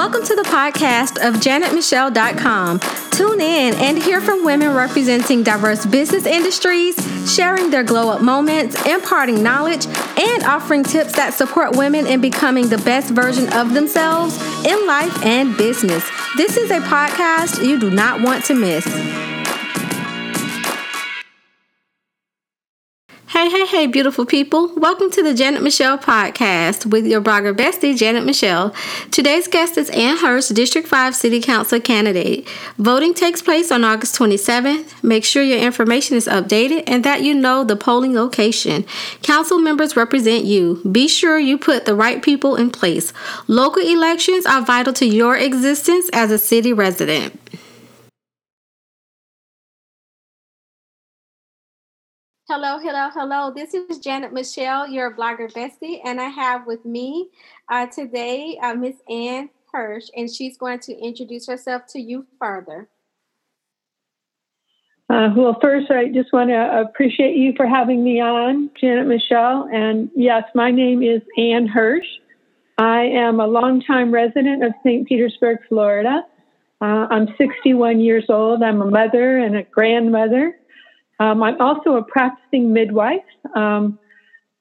Welcome to the podcast of janetmichelle.com. Tune in and hear from women representing diverse business industries, sharing their glow up moments, imparting knowledge, and offering tips that support women in becoming the best version of themselves in life and business. This is a podcast you do not want to miss. Hey, hey, hey, beautiful people. Welcome to the Janet Michelle podcast with your blogger bestie, Janet Michelle. Today's guest is Anne Hirsh, District 5 City Council candidate. Voting takes place on August 27th. Make sure your information is updated and that you know the polling location. Council members represent you. Be sure you put the right people in place. Local elections are vital to your existence as a city resident. Hello, hello, hello. This is Janet Michelle, your blogger bestie, and I have with me uh, today uh, Miss Anne Hirsh, and she's going to introduce herself to you further. Uh, well, first, I just want to appreciate you for having me on, Janet Michelle. And yes, my name is Anne Hirsh. I am a longtime resident of St. Petersburg, Florida. Uh, I'm 61 years old. I'm a mother and a grandmother. Um, I'm also a practicing midwife. Um,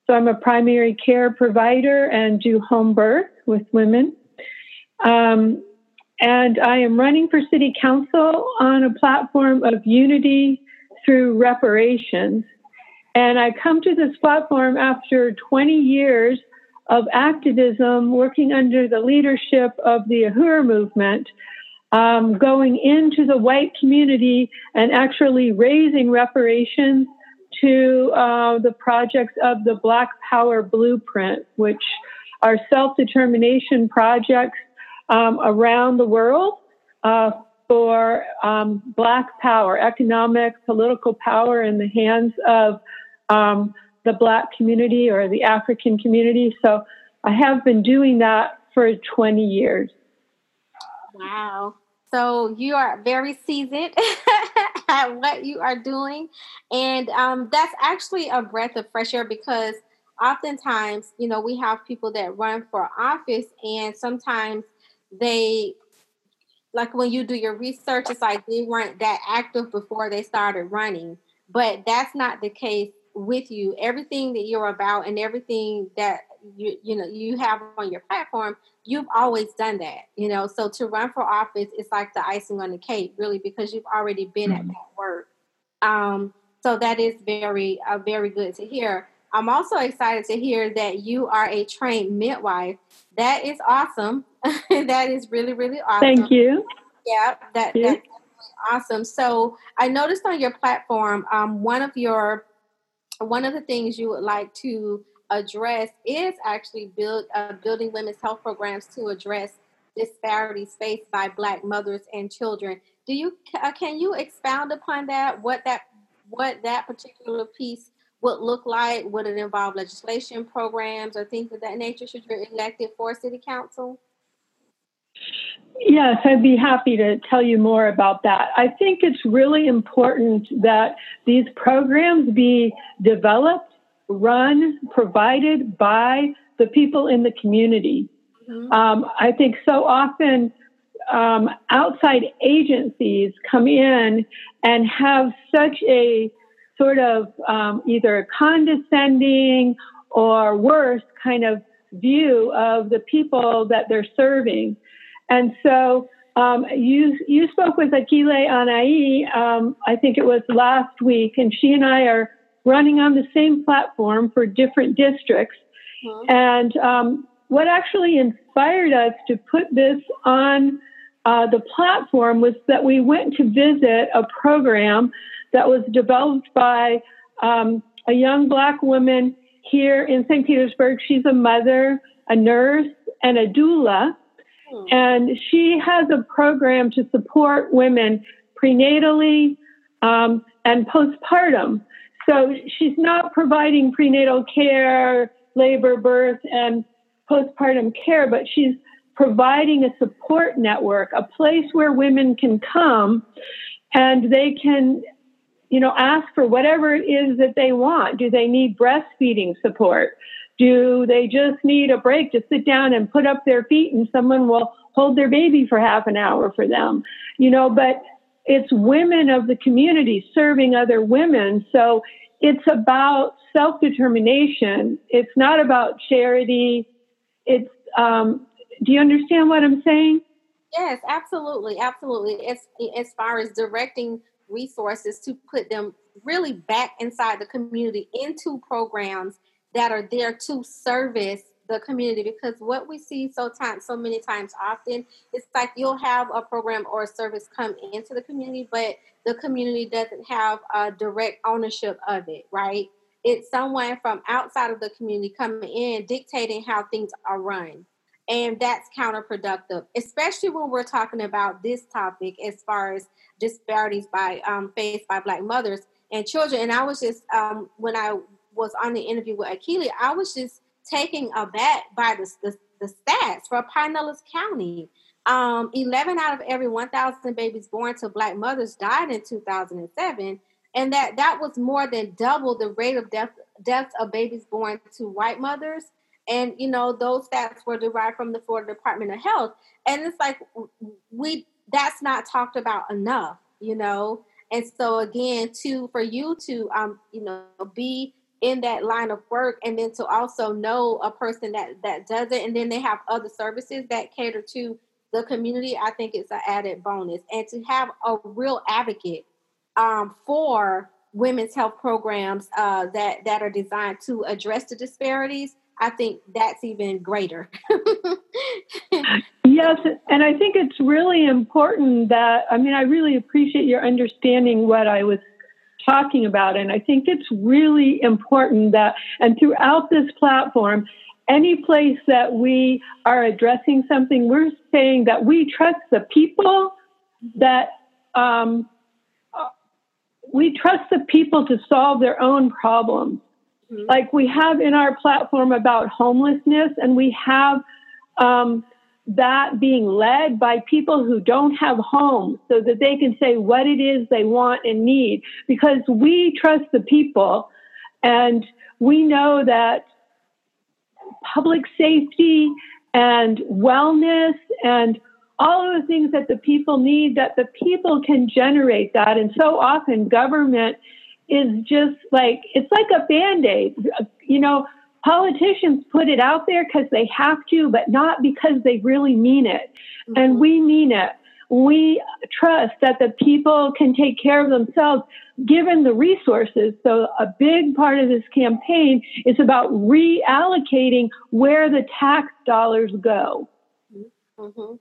so I'm a primary care provider and do home birth with women. Um, and I am running for city council on a platform of unity through reparations. And I come to this platform after 20 years of activism working under the leadership of the Uhuru movement um, going into the white community and actually raising reparations to uh, the projects of the Black Power Blueprint, which are self determination projects um, around the world uh, for um, Black power, economic, political power in the hands of um, the Black community or the African community. So I have been doing that for 20 years. Wow. So you are very seasoned at what you are doing. And um, that's actually a breath of fresh air because oftentimes, you know, we have people that run for office and sometimes they like when you do your research, it's like they weren't that active before they started running. But that's not the case with you. Everything that you're about and everything that you you know you have on your platform you've always done that you know? So to run for office it's like the icing on the cake really because you've already been mm-hmm. at that work. Um, so that is very uh, very good to hear. I'm also excited to hear that you are a trained midwife. That is awesome. That is really really awesome. thank you. Yeah that, that's awesome. So i noticed on your platform um, one of your one of the things you would like to address is actually build uh, building women's health programs to address disparities faced by Black mothers and children. Do you uh, can you expound upon that? What that what that particular piece would look like? Would it involve legislation, programs, or things of that nature? Should you're elected for city council? Yes, I'd be happy to tell you more about that. I think it's really important that these programs be developed run, provided by the people in the community. Mm-hmm. Um, I think so often um, outside agencies come in and have such a sort of um, either condescending or worse kind of view of the people that they're serving. And so um, you you spoke with Akile Anai, um, I think it was last week, and she and I are running on the same platform for different districts. Mm-hmm. And um, what actually inspired us to put this on uh, the platform was that we went to visit a program that was developed by um, a young black woman here in St. Petersburg. She's a mother, a nurse, and a doula. Hmm. And she has a program to support women prenatally um, and postpartum. So she's not providing prenatal care, labor, birth, and postpartum care, but she's providing a support network, a place where women can come and they can, you know, ask for whatever it is that they want. Do they need breastfeeding support? Do they just need a break to sit down and put up their feet and someone will hold their baby for half an hour for them, you know, but it's women of the community serving other women. So it's about self determination. It's not about charity. It's, um, do you understand what I'm saying? Yes, absolutely. Absolutely. As, as far as directing resources to put them really back inside the community into programs that are there to service the community because what we see so time so many times often it's like you'll have a program or a service come into the community but the community doesn't have a direct ownership of it right? It's someone from outside of the community coming in dictating how things are run and that's counterproductive especially when we're talking about this topic as far as disparities by um, faced by black mothers and children and i was just um, when i was on the interview with Akile i was just taken aback by the, the, the stats for Pinellas County. Um, 11 out of every 1,000 babies born to Black mothers died in 2007, and that that was more than double the rate of death deaths of babies born to white mothers. And you know those stats were derived from the Florida Department of Health, and it's like we that's not talked about enough, you know. And so again, to for you to um, you know be in that line of work and then to also know a person that that does it. And then they have other services that cater to the community i think it's an added bonus. And to have a real advocate um, for women's health programs uh, that that are designed to address the disparities i think that's even greater. Yes and i think it's really important that i mean i really appreciate your understanding what i was talking about. And I think it's really important that, and throughout this platform, any place that we are addressing something, we're saying that we trust the people that um, we trust the people to solve their own problems. Mm-hmm. Like we have in our platform about homelessness, and we have um, that being led by people who don't have homes so that they can say what it is they want and need. Because we trust the people and we know that public safety and wellness and all of the things that the people need that the people can generate that. And so often government is just like it's like a band-aid. You know Politicians put it out there because they have to, but not because they really mean it. Mm-hmm. And we mean it. We trust that the people can take care of themselves given the resources. So, a big part of this campaign is about reallocating where the tax dollars go. Mm-hmm.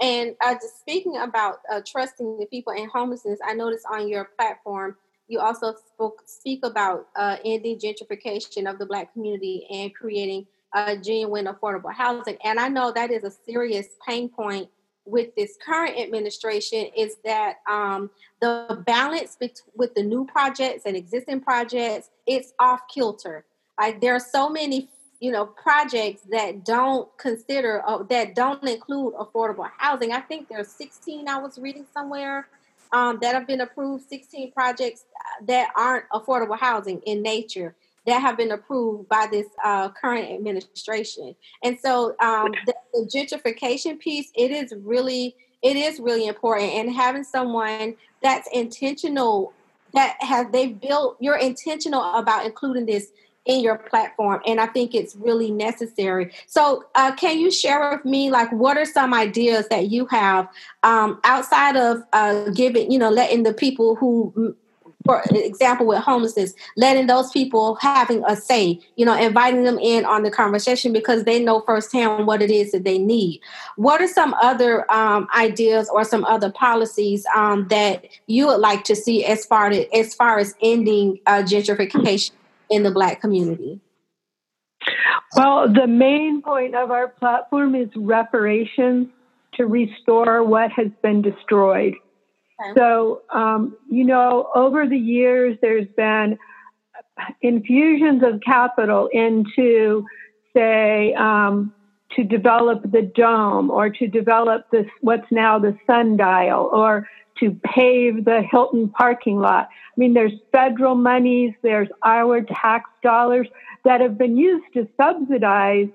And uh, just speaking about uh, trusting the people and homelessness, I noticed on your platform you also spoke speak about uh, ending gentrification of the Black community and creating a genuine affordable housing. And I know that is a serious pain point with this current administration is that um, the balance with the new projects and existing projects it's off kilter. Like there are so many you know projects that don't consider uh, that don't include affordable housing. I think there's 16 I was reading somewhere um, that have been approved, 16 projects that aren't affordable housing in nature that have been approved by this uh, current administration. And so um, the, the gentrification piece, it is really, it is really important. And having someone that's intentional, that has they've built, you're intentional about including this in your platform and i think it's really necessary. So uh, can you share with me like what are some ideas that you have um, outside of uh, giving you know letting the people who for example with homelessness letting those people having a say you know inviting them in on the conversation because they know firsthand what it is that they need? What are some other um, ideas or some other policies um, that you would like to see as far as, as far as ending uh, gentrification in the Black community? Well, the main point of our platform is reparations to restore what has been destroyed. Okay. So, um, you know, over the years, there's been infusions of capital into, say, um, to develop the dome or to develop this what's now the sundial or to pave the Hilton parking lot. I mean, there's federal monies, there's our tax dollars that have been used to subsidize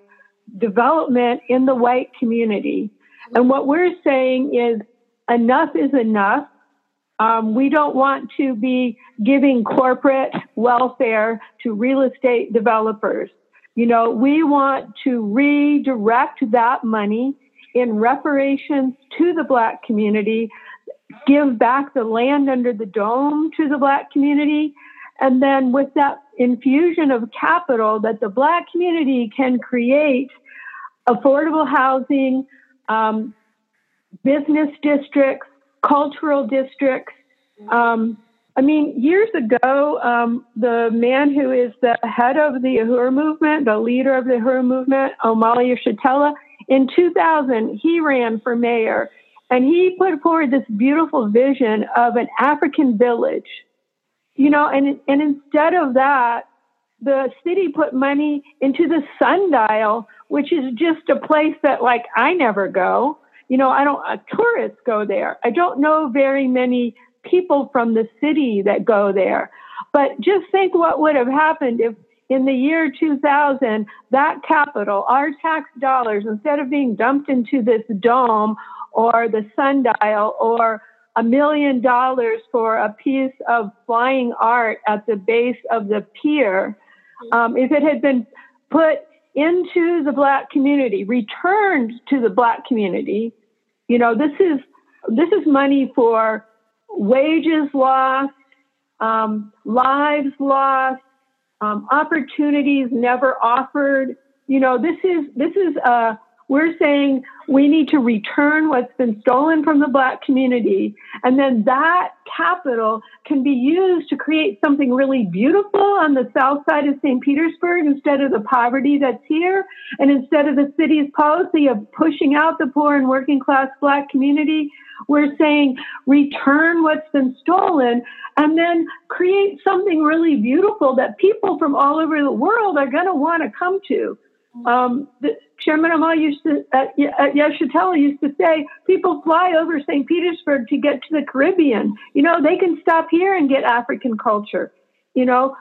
development in the white community. And what we're saying is enough is enough. Um, we don't want to be giving corporate welfare to real estate developers. You know, we want to redirect that money in reparations to the Black community, give back the land under the dome to the Black community, and then with that infusion of capital that the Black community can create affordable housing, um, business districts, cultural districts. Um, I mean, years ago, um, the man who is the head of the Uhuru movement, the leader of the Uhuru movement, Omali Yeshitela, in 2000, he ran for mayor and he put forward this beautiful vision of an African village. You know, and, and instead of that, the city put money into the sundial, which is just a place that like I never go. You know, I don't, uh, tourists go there. I don't know very many people from the city that go there. But just think what would have happened if in the year 2000, that capital, our tax dollars, instead of being dumped into this dome or the sundial or a million dollars for a piece of flying art at the base of the pier, um, if it had been put into the black community, returned to the black community, you know, this is this is money for wages lost, um, lives lost, um, opportunities never offered. You know, this is this is a we're saying we need to return what's been stolen from the black community. And then that capital can be used to create something really beautiful on the south side of St. Petersburg instead of the poverty that's here. And instead of the city's policy of pushing out the poor and working class black community, we're saying return what's been stolen and then create something really beautiful that people from all over the world are going to want to come to. Um, the, Chairman Omali used to, uh, uh, Yeshitela used to say, people fly over St. Petersburg to get to the Caribbean. You know, they can stop here and get African culture, you know,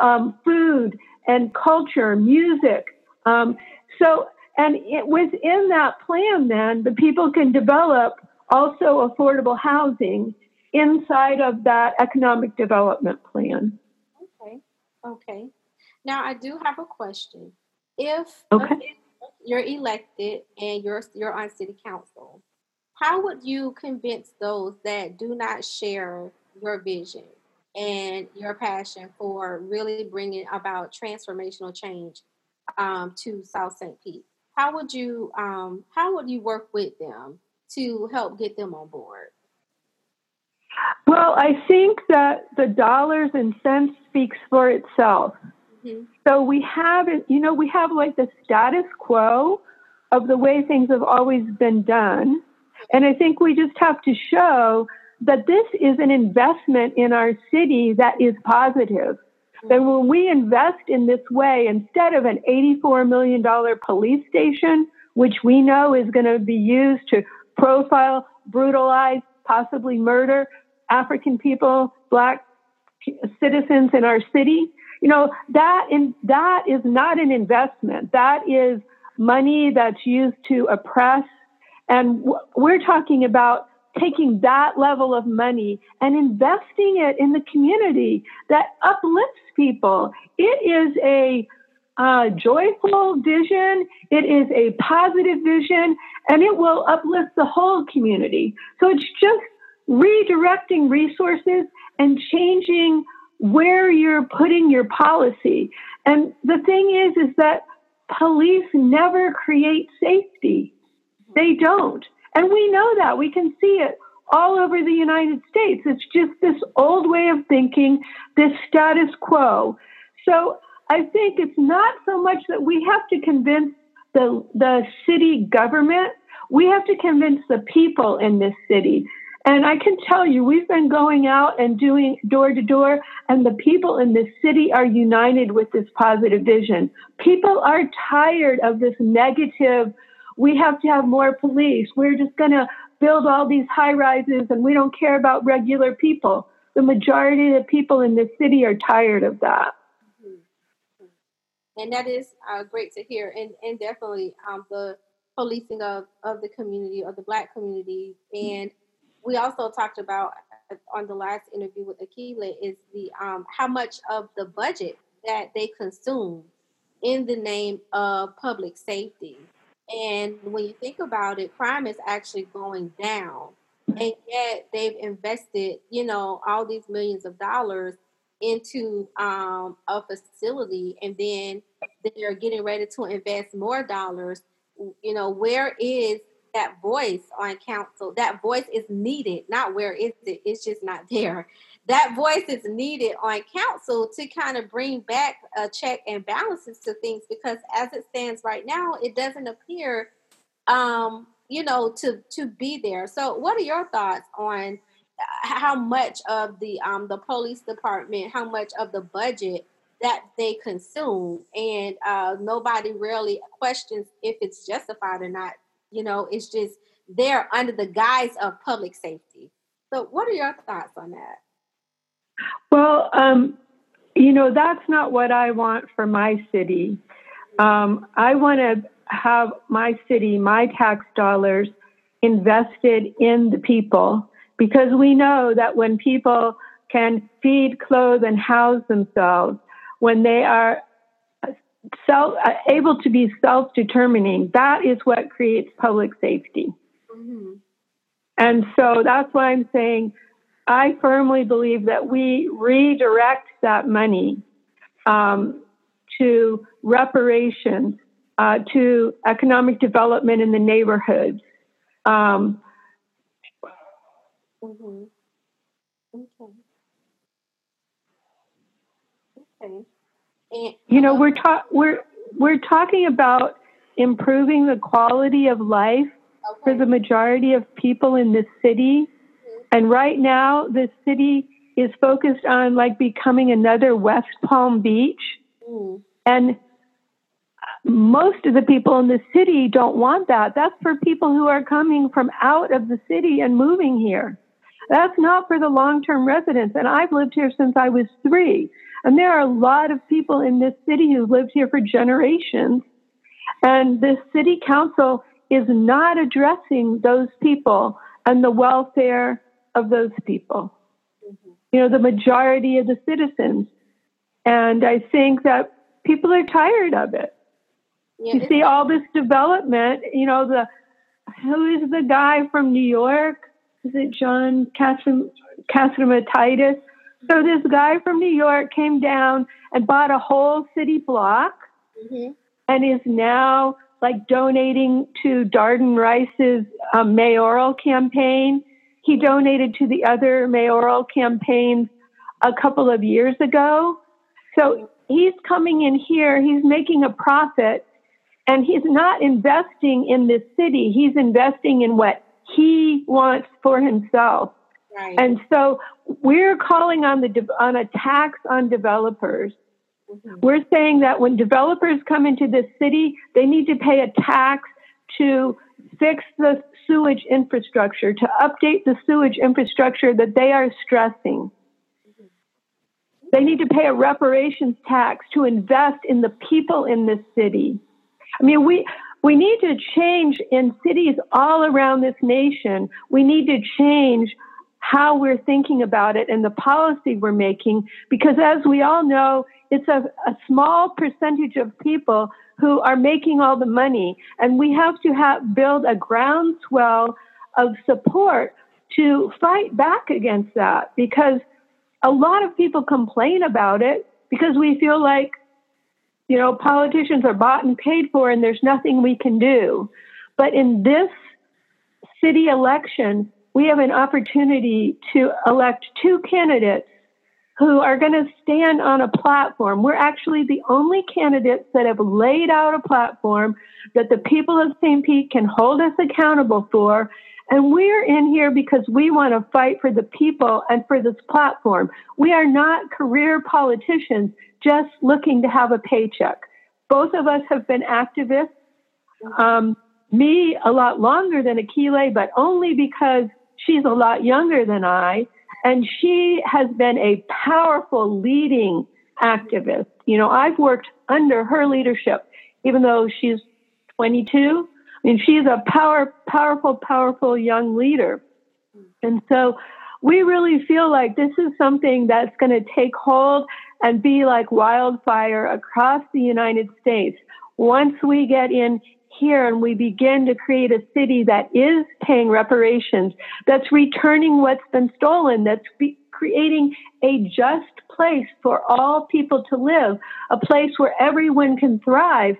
um, food and culture, music. Um, so, and it, within that plan, then the people can develop also affordable housing inside of that economic development plan. Okay. Okay. Now I do have a question. If okay. you're elected and you're you're on city council, how would you convince those that do not share your vision and your passion for really bringing about transformational change um, to South St. Pete? How would you um, how would you work with them to help get them on board? Well, I think that the dollars and cents speaks for itself. Mm-hmm. So we have, you know, we have like the status quo of the way things have always been done. And I think we just have to show that this is an investment in our city that is positive. Mm-hmm. That when we invest in this way, instead of an $84 million police station, which we know is going to be used to profile, brutalize, possibly murder African people, black citizens in our city. You know, that in, that is not an investment. That is money that's used to oppress. And we're talking about taking that level of money and investing it in the community that uplifts people. It is a uh, joyful vision. It is a positive vision and it will uplift the whole community. So it's just redirecting resources and changing where you're putting your policy. And the thing is, is that police never create safety. They don't. And we know that. We can see it all over the United States. It's just this old way of thinking, this status quo. So I think it's not so much that we have to convince the, the city government, we have to convince the people in this city. And I can tell you, we've been going out and doing door to door, and the people in this city are united with this positive vision. People are tired of this negative, we have to have more police. We're just going to build all these high rises and we don't care about regular people. The majority of the people in this city are tired of that and that is uh, great to hear. And and definitely um, the policing of, of the community of the black community. And we also talked about on the last interview with Akile is the um, how much of the budget that they consume in the name of public safety. And when you think about it, crime is actually going down. And yet they've invested, you know, all these millions of dollars into um, a facility and then they're getting ready to invest more dollars. You know, where is that voice on council? That voice is needed, not where is it? It's just not there that voice is needed on council to kind of bring back a check and balances to things because as it stands right now, it doesn't appear, um, you know, to to be there. So, what are your thoughts on how much of the um, the police department, how much of the budget that they consume, and uh, nobody really questions if it's justified or not. You know, it's just there under the guise of public safety. So, what are your thoughts on that? Well, um, you know, that's not what I want for my city. Um, I want to have my city, my tax dollars invested in the people because we know that when people can feed, clothe, and house themselves, when they are self, uh, able to be self determining, that is what creates public safety. Mm-hmm. And so that's why I'm saying I firmly believe that we redirect that money um, to reparations, uh, to economic development in the neighborhoods. Um, mm-hmm. Okay. Okay. You know, we're ta- we're we're talking about improving the quality of life okay. for the majority of people in this city and right now, the city is focused on like becoming another West Palm Beach. Mm. And most of the people in the city don't want that. That's for people who are coming from out of the city and moving here. That's not for the long term residents. And I've lived here since I was three. And there are a lot of people in this city who've lived here for generations. And the city council is not addressing those people and the welfare of those people. Mm-hmm. You know, the majority of the citizens. And I think that people are tired of it. Yeah, you see all this development, you know, the who is the guy from New York? Is it John Catsimatidis? So this guy from New York came down and bought a whole city block mm-hmm. and is now like donating to Darden Rice's um, mayoral campaign. He donated to the other mayoral campaigns a couple of years ago. So he's coming in here, he's making a profit, and he's not investing in this city. He's investing in what he wants for himself. Right. And so we're calling on the on a tax on developers. Mm-hmm. We're saying that when developers come into this city, they need to pay a tax to fix the sewage infrastructure, to update the sewage infrastructure that they are stressing. They need to pay a reparations tax to invest in the people in this city. I mean, we, we need to change in cities all around this nation. We need to change how we're thinking about it and the policy we're making because, as we all know, it's a, a small percentage of people who are making all the money. And we have to have, build a groundswell of support to fight back against that because a lot of people complain about it because we feel like, you know, politicians are bought and paid for and there's nothing we can do. But in this city election, we have an opportunity to elect two candidates who are going to stand on a platform. We're actually the only candidates that have laid out a platform that the people of St. Pete can hold us accountable for. And we're in here because we want to fight for the people and for this platform. We are not career politicians just looking to have a paycheck. Both of us have been activists. Um, me a lot longer than Akile, but only because she's a lot younger than I. And she has been a powerful leading activist. You know, I've worked under her leadership, even though she's 22. I mean, she's a power, powerful, powerful young leader. And so we really feel like this is something that's going to take hold and be like wildfire across the United States. Once we get in here and we begin to create a city that is paying reparations, that's returning what's been stolen, that's be- creating a just place for all people to live, a place where everyone can thrive.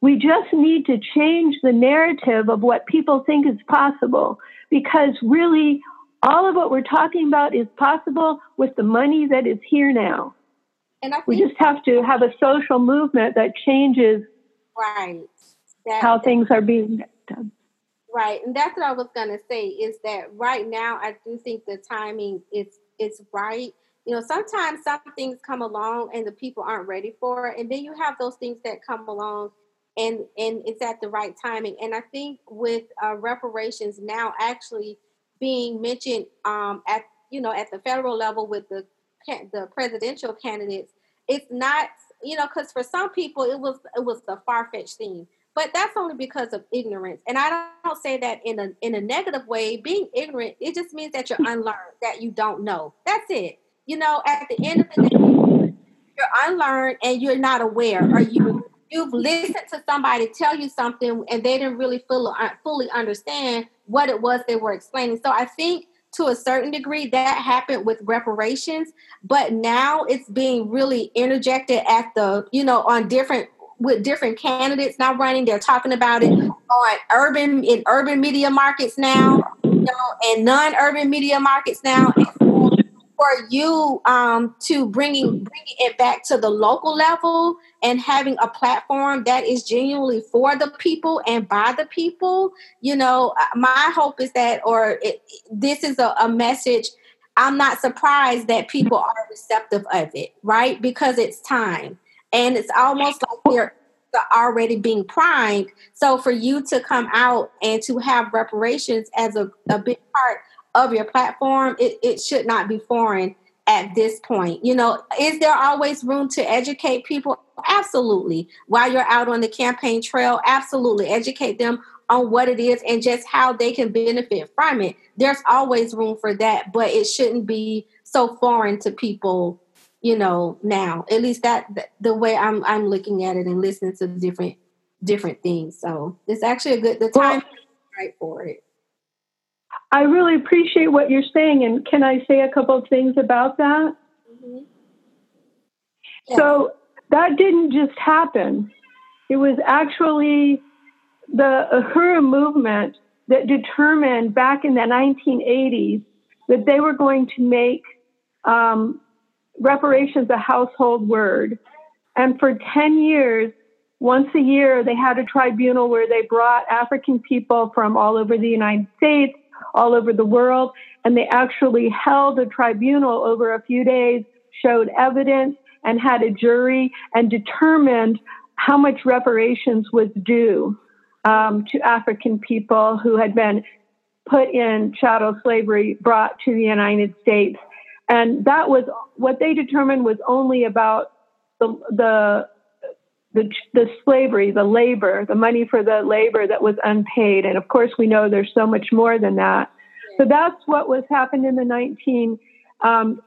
We just need to change the narrative of what people think is possible because really all of what we're talking about is possible with the money that is here now. And I we just have to have a social movement that changes right that, how things are being done. Right, and that's what I was gonna say is that right now I do think the timing is it's right. You know, sometimes some things come along and the people aren't ready for it, and then you have those things that come along and and it's at the right timing. And I think with uh, reparations now actually being mentioned um, at you know at the federal level with the the presidential candidates, it's not you know because for some people it was it was a far fetched thing but that's only because of ignorance. And i don't, say that in a in a negative way. Being ignorant it just means that you're unlearned that you don't know. That's it. You know at the end of the day you're unlearned and you're not aware. Or you you've listened to somebody tell you something and they didn't really fully, uh, fully understand what it was they were explaining. So i think to a certain degree that happened with reparations but now it's being really interjected at the you know on different with different candidates now running. They're talking about it on urban in urban media markets now, you know, and non-urban media markets now. for you um, to bringing bringing it back to the local level and having a platform that is genuinely for the people and by the people, you know, uh, my hope is that, or it, this is a, a message. I'm not surprised that people are receptive of it, right? Because it's time and it's almost like they're already being primed. So for you to come out and to have reparations as a, a big part of your platform, it, it should not be foreign at this point. You know, is there always room to educate people? Absolutely. While you're out on the campaign trail, absolutely. Educate them on what it is and just how they can benefit from it. There's always room for that, but it shouldn't be so foreign to people you know now at least that the way i'm i'm looking at it and listening to different different things so it's actually a good the time well, right for it i really appreciate what you're saying and can i say a couple of things about that mm-hmm. yeah. so that didn't just happen it was actually the uhuru movement that determined back in the 1980s that they were going to make um, reparations a household word. And for 10 years, once a year, they had a tribunal where they brought African people from all over the United States, all over the world, and they actually held a tribunal over a few days, showed evidence, and had a jury and determined how much reparations was due um, to African people who had been put in chattel slavery, brought to the United States. And that was what they determined was only about the, the, the, the slavery, the labor, the money for the labor that was unpaid. And of course, we know there's so much more than that. So that's what was happened in the 1980s. Um,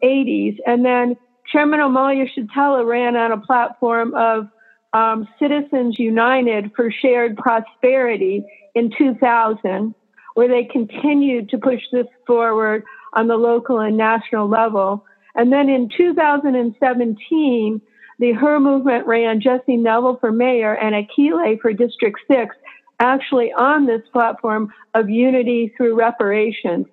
and then Chairman Omali Yeshitela ran on a platform of um, Citizens United for Shared Prosperity in 2000, where they continued to push this forward on the local and national level. And then in 2017, the Uhuru movement ran Jesse Nevel for mayor and Akile for District 6, actually on this platform of unity through reparations.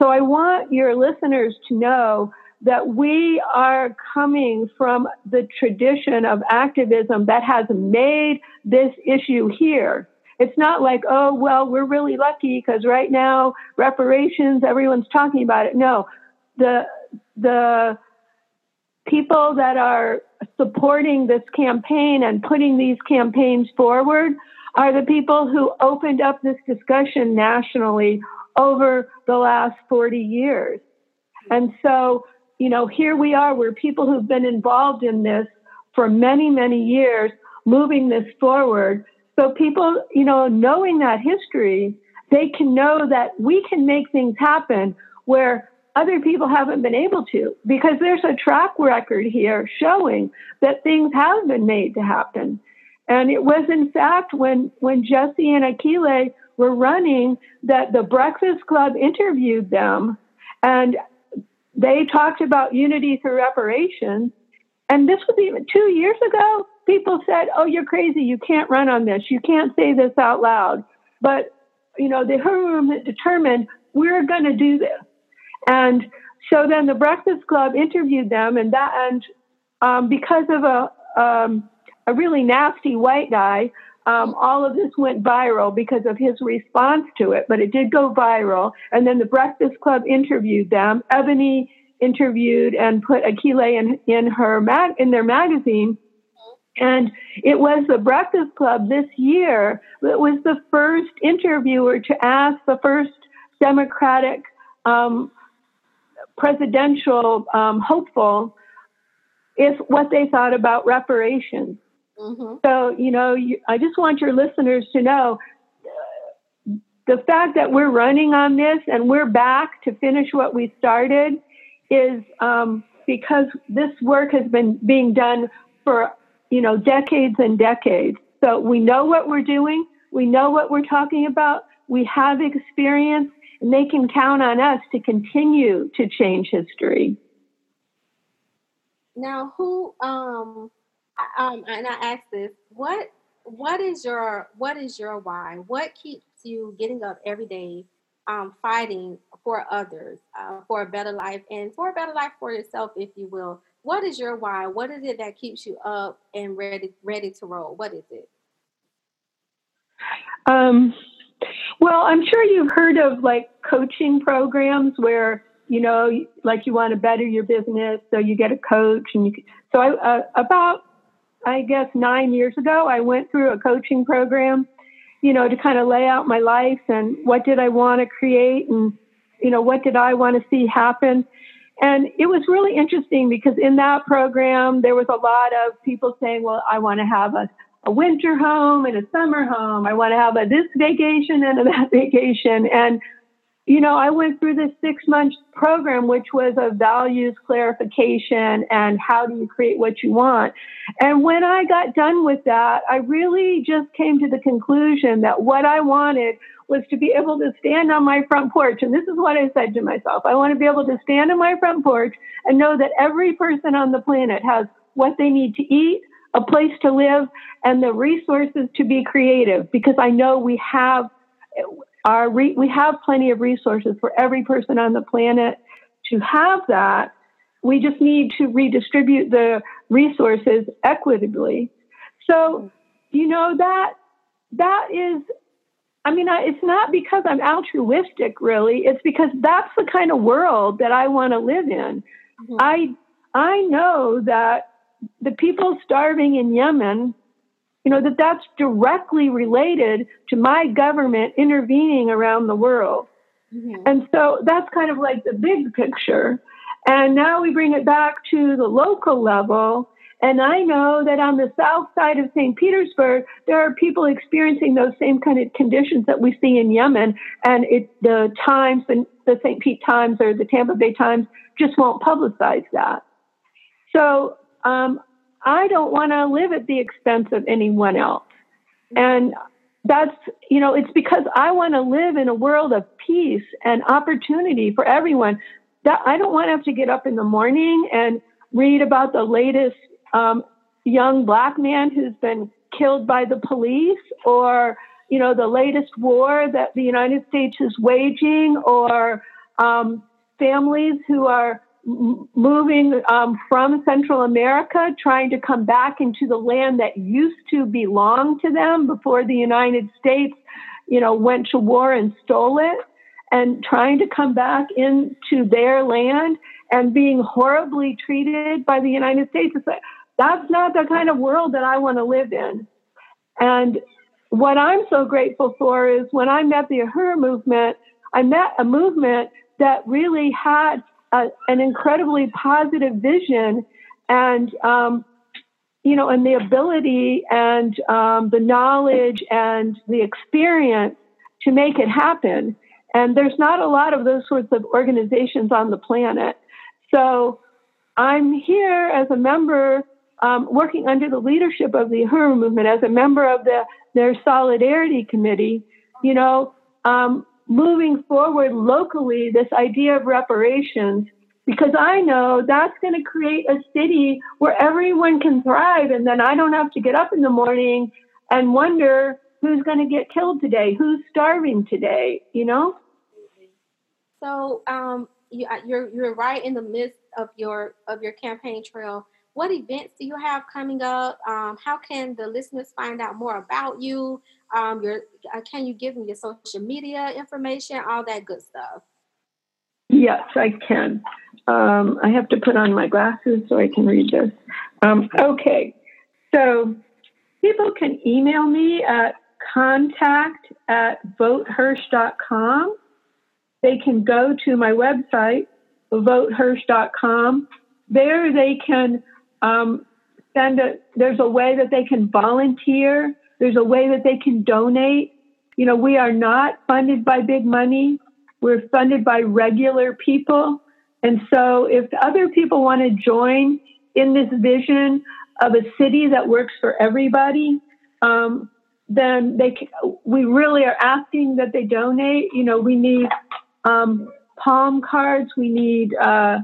So I want your listeners to know that we are coming from the tradition of activism that has made this issue here. It's not like, oh, well, we're really lucky because right now reparations, everyone's talking about it. No, the, the people that are supporting this campaign and putting these campaigns forward are the people who opened up this discussion nationally over the last 40 years. And so, you know, here we are, we're people who've been involved in this for many, many years, moving this forward So people, you know, knowing that history, they can know that we can make things happen where other people haven't been able to because there's a track record here showing that things have been made to happen. And it was in fact when when Jesse and Akile were running that the Breakfast Club interviewed them and they talked about unity through reparations. And this was even two years ago. People said, Oh, you're crazy. You can't run on this. You can't say this out loud. But, you know, the Room determined we're going to do this. And so then the Breakfast Club interviewed them, and that, and um, because of a, um, a really nasty white guy, um, all of this went viral because of his response to it, but it did go viral. And then the Breakfast Club interviewed them. Ebony interviewed and put Akile in, in her mag, in their magazine. And it was the Breakfast Club this year that was the first interviewer to ask the first Democratic um, presidential um, hopeful if what they thought about reparations. Mm-hmm. So, you know, you, I just want your listeners to know the fact that we're running on this and we're back to finish what we started is um, because this work has been being done for, you know, decades and decades. So we know what we're doing. We know what we're talking about. We have experience and they can count on us to continue to change history. Now, who um um and I ask this, what what is your what is your why? What keeps you getting up every day um fighting for others, uh, for a better life and for a better life for yourself if you will. What is your why? What is it that keeps you up and ready ready to roll? What is it? Um well, I'm sure you've heard of like coaching programs where you know, like you want to better your business, so you get a coach, and you. Can, So I uh, about I guess nine years ago, I went through a coaching program, you know, to kind of lay out my life and what did I want to create, and you know, what did I want to see happen. And it was really interesting because in that program, there was a lot of people saying, well, I want to have a a winter home and a summer home. I want to have a this vacation and a that vacation. And, you know, I went through this six month program, which was a values clarification and how do you create what you want. And when I got done with that, I really just came to the conclusion that what I wanted was to be able to stand on my front porch. And this is what I said to myself. I want to be able to stand on my front porch and know that every person on the planet has what they need to eat, a place to live, and the resources to be creative because I know we have our re- we have plenty of resources for every person on the planet to have that. We just need to redistribute the resources equitably. So, you know that that is I mean, I, it's not because I'm altruistic, really. It's because that's the kind of world that I want to live in. Mm-hmm. I I know that the people starving in Yemen, you know, that that's directly related to my government intervening around the world. Mm-hmm. And so that's kind of like the big picture. And now we bring it back to the local level. And I know that on the south side of St. Petersburg, there are people experiencing those same kind of conditions that we see in Yemen. And it, the Times, the, the St. Pete Times or the Tampa Bay Times just won't publicize that. So um, I don't want to live at the expense of anyone else. And that's, you know, it's because I want to live in a world of peace and opportunity for everyone. That I don't want to have to get up in the morning and read about the latest um, young black man who's been killed by the police or, you know, the latest war that the United States is waging or um, families who are moving um, from Central America, trying to come back into the land that used to belong to them before the United States, you know, went to war and stole it, and trying to come back into their land and being horribly treated by the United States. It's like, that's not the kind of world that I want to live in. And what I'm so grateful for is when I met the Uhuru movement, I met a movement that really had a, an incredibly positive vision and um, you know, and the ability and um, the knowledge and the experience to make it happen. And there's not a lot of those sorts of organizations on the planet. So I'm here as a member, um, working under the leadership of the Uhuru movement, as a member of the, their solidarity committee, you know, um, moving forward locally this idea of reparations because I know that's going to create a city where everyone can thrive. And then I don't have to get up in the morning and wonder who's going to get killed today, who's starving today, you know? So um, you, uh, you're, you're right in the midst of your, of your campaign trail. What events do you have coming up? Um, how can the listeners find out more about you? Um, your, uh, can you give me your social media information, all that good stuff? Yes, I can. Um, I have to put on my glasses so I can read this. Um, okay, so people can email me at contact at votehirsh.com. They can go to my website, votehirsh.com. There they can um, send a, there's a way that they can volunteer. There's a way that they can donate. You know, we are not funded by big money. We're funded by regular people. And so if other people want to join in this vision of a city that works for everybody, um, then they can, we really are asking that they donate. You know, we need um, palm cards, we need uh,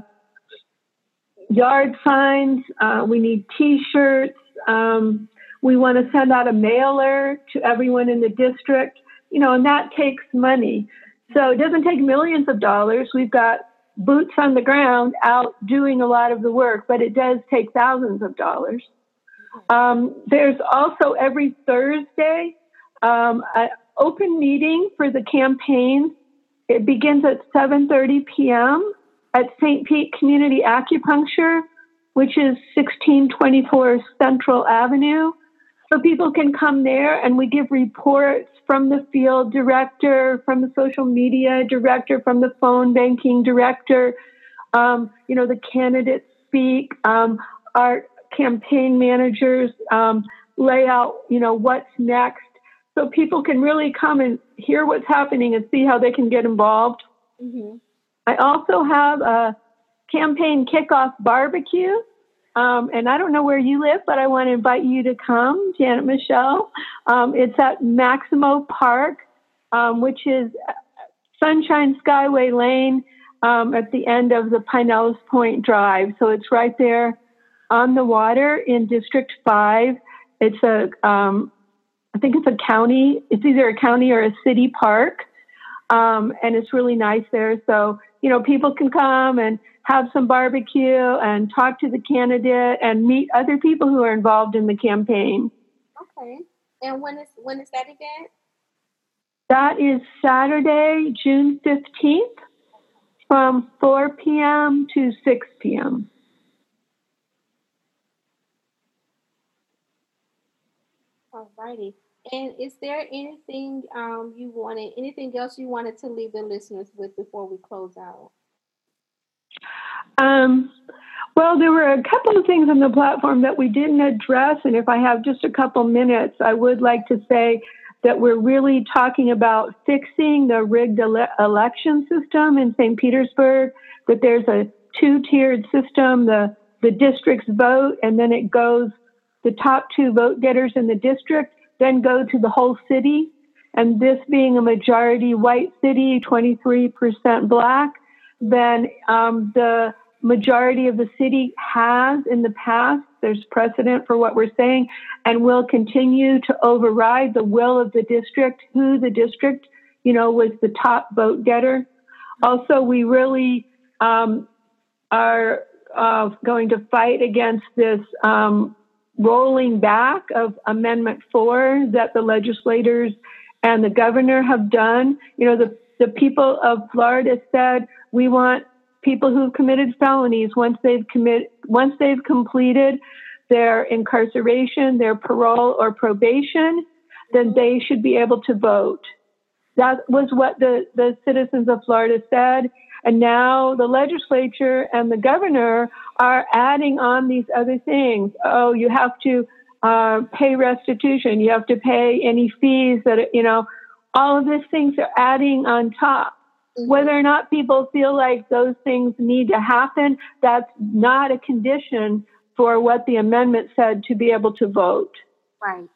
yard signs, uh, we need T-shirts. Um, we want to send out a mailer to everyone in the district. You know, and that takes money. So it doesn't take millions of dollars. We've got boots on the ground out doing a lot of the work, but it does take thousands of dollars. Um, there's also every Thursday um, an open meeting for the campaign. It begins at 7:30 p.m. at St. Pete Community Acupuncture, which is 1624 Central Avenue. So people can come there and we give reports from the field director, from the social media director, from the phone banking director. Um, you know, the candidates speak. Um, our campaign managers um, lay out, you know, what's next. So people can really come and hear what's happening and see how they can get involved. Mm-hmm. I also have a campaign kickoff barbecue um, and I don't know where you live, but I want to invite you to come, Janet Michelle. Um, it's at Maximo Park, um, which is Sunshine Skyway Lane um, at the end of the Pinellas Point Drive. So it's right there on the water in District 5. It's a, um, I think it's a county, it's either a county or a city park. Um, and it's really nice there. So, you know, people can come and have some barbecue and talk to the candidate and meet other people who are involved in the campaign. Okay. And when is when is that event? That is Saturday, June 15th from 4 p.m. to 6 p.m. All righty. And is there anything um, you wanted, anything else you wanted to leave the listeners with before we close out? Um, well, there were a couple of things on the platform that we didn't address, and if I have just a couple minutes, I would like to say that we're really talking about fixing the rigged ele- election system in St. Petersburg. That there's a two-tiered system: the the districts vote, and then it goes the top two vote getters in the district, then go to the whole city. And this being a majority white city, 23% black, then um, the majority of the city has in the past. There's precedent for what we're saying, and will continue to override the will of the district, who the district, you know, was the top vote getter. Also, we really um, are uh, going to fight against this um, rolling back of Amendment 4 that the legislators and the governor have done. You know, the, the people of Florida said, we want people who've committed felonies once they've commit once they've completed their incarceration, their parole or probation, then they should be able to vote. That was what the, the citizens of Florida said. And now the legislature and the governor are adding on these other things. Oh, you have to uh, pay restitution. You have to pay any fees that, you know, all of these things are adding on top. Whether or not people feel like those things need to happen, that's not a condition for what the amendment said to be able to vote. Right.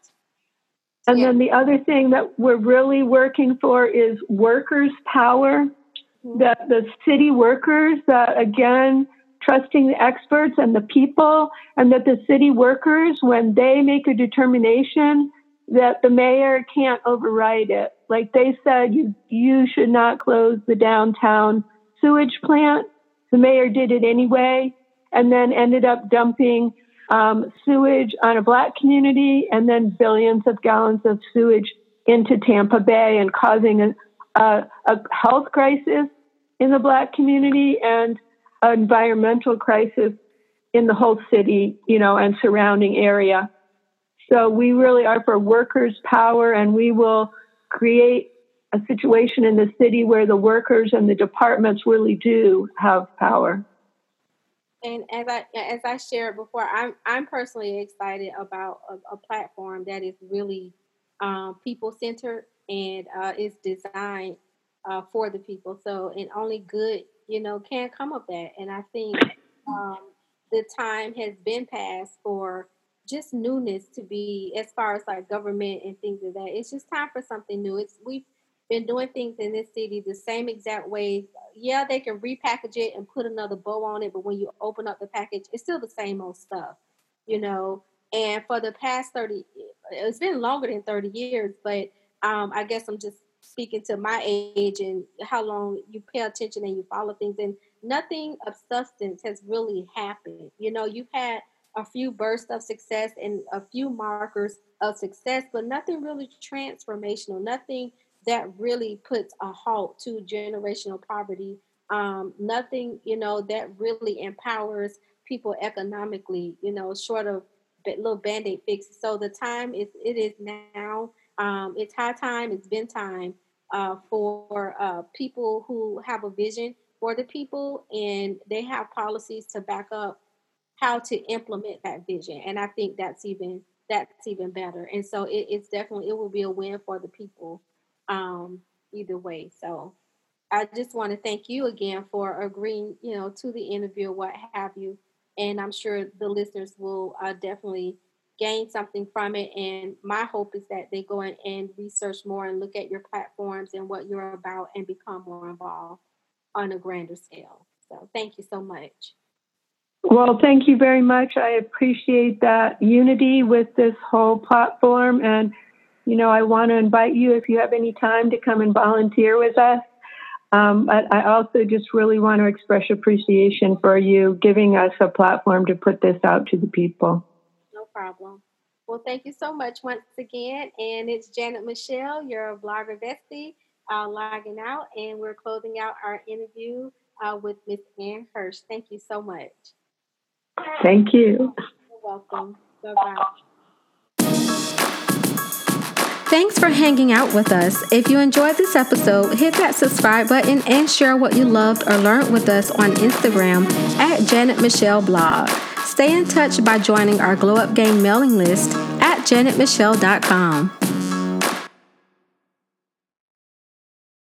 And yeah. then the other thing that we're really working for is workers' power. That the city workers, that again, trusting the experts and the people, and that the city workers, when they make a determination, that the mayor can't override it. Like they said, you you should not close the downtown sewage plant. The mayor did it anyway, and then ended up dumping um, sewage on a black community, and then billions of gallons of sewage into Tampa Bay, and causing a, a, a health crisis in the black community and an environmental crisis in the whole city, you know, and surrounding area. So we really are for workers' power, and we will create a situation in the city where the workers and the departments really do have power. And as I as I shared before, I'm I'm personally excited about a, a platform that is really um, people centered and uh, is designed uh, for the people. So, and only good, you know, can come of that. And I think um, the time has been passed for just newness to be as far as like government and things of that. It's just time for something new. It's we've been doing things in this city the same exact way. Yeah, they can repackage it and put another bow on it, but when you open up the package, it's still the same old stuff, you know. And for the past 30, it's been longer than 30 years, but um, I guess I'm just speaking to my age and how long you pay attention and you follow things, and nothing of substance has really happened. You know, you've had a few bursts of success and a few markers of success, but nothing really transformational, nothing that really puts a halt to generational poverty. Um, nothing, you know, that really empowers people economically, you know, short of little band-aid fixes. So the time is it is now. Um, it's high time, it's been time uh, for uh, people who have a vision for the people and they have policies to back up how to implement that vision. And I think that's even that's even better. And so it, it's definitely it will be a win for the people um, either way. So I just want to thank you again for agreeing, you know, to the interview, what have you. And I'm sure the listeners will uh, definitely gain something from it. And my hope is that they go in and research more and look at your platforms and what you're about and become more involved on a grander scale. So thank you so much. Well, thank you very much. I appreciate that unity with this whole platform. And, you know, I want to invite you if you have any time to come and volunteer with us. Um, but I also just really want to express appreciation for you giving us a platform to put this out to the people. No problem. Well, thank you so much once again. And it's Janet Michelle, your blogger bestie, uh, logging out. And we're closing out our interview uh, with Miss Anne Hirsh. Thank you so much. Thank you. You're welcome. Bye bye. Thanks for hanging out with us. If you enjoyed this episode, hit that subscribe button and share what you loved or learned with us on Instagram at Janet Michelle Blog. Stay in touch by joining our Glow Up Game mailing list at janetmichelle.com.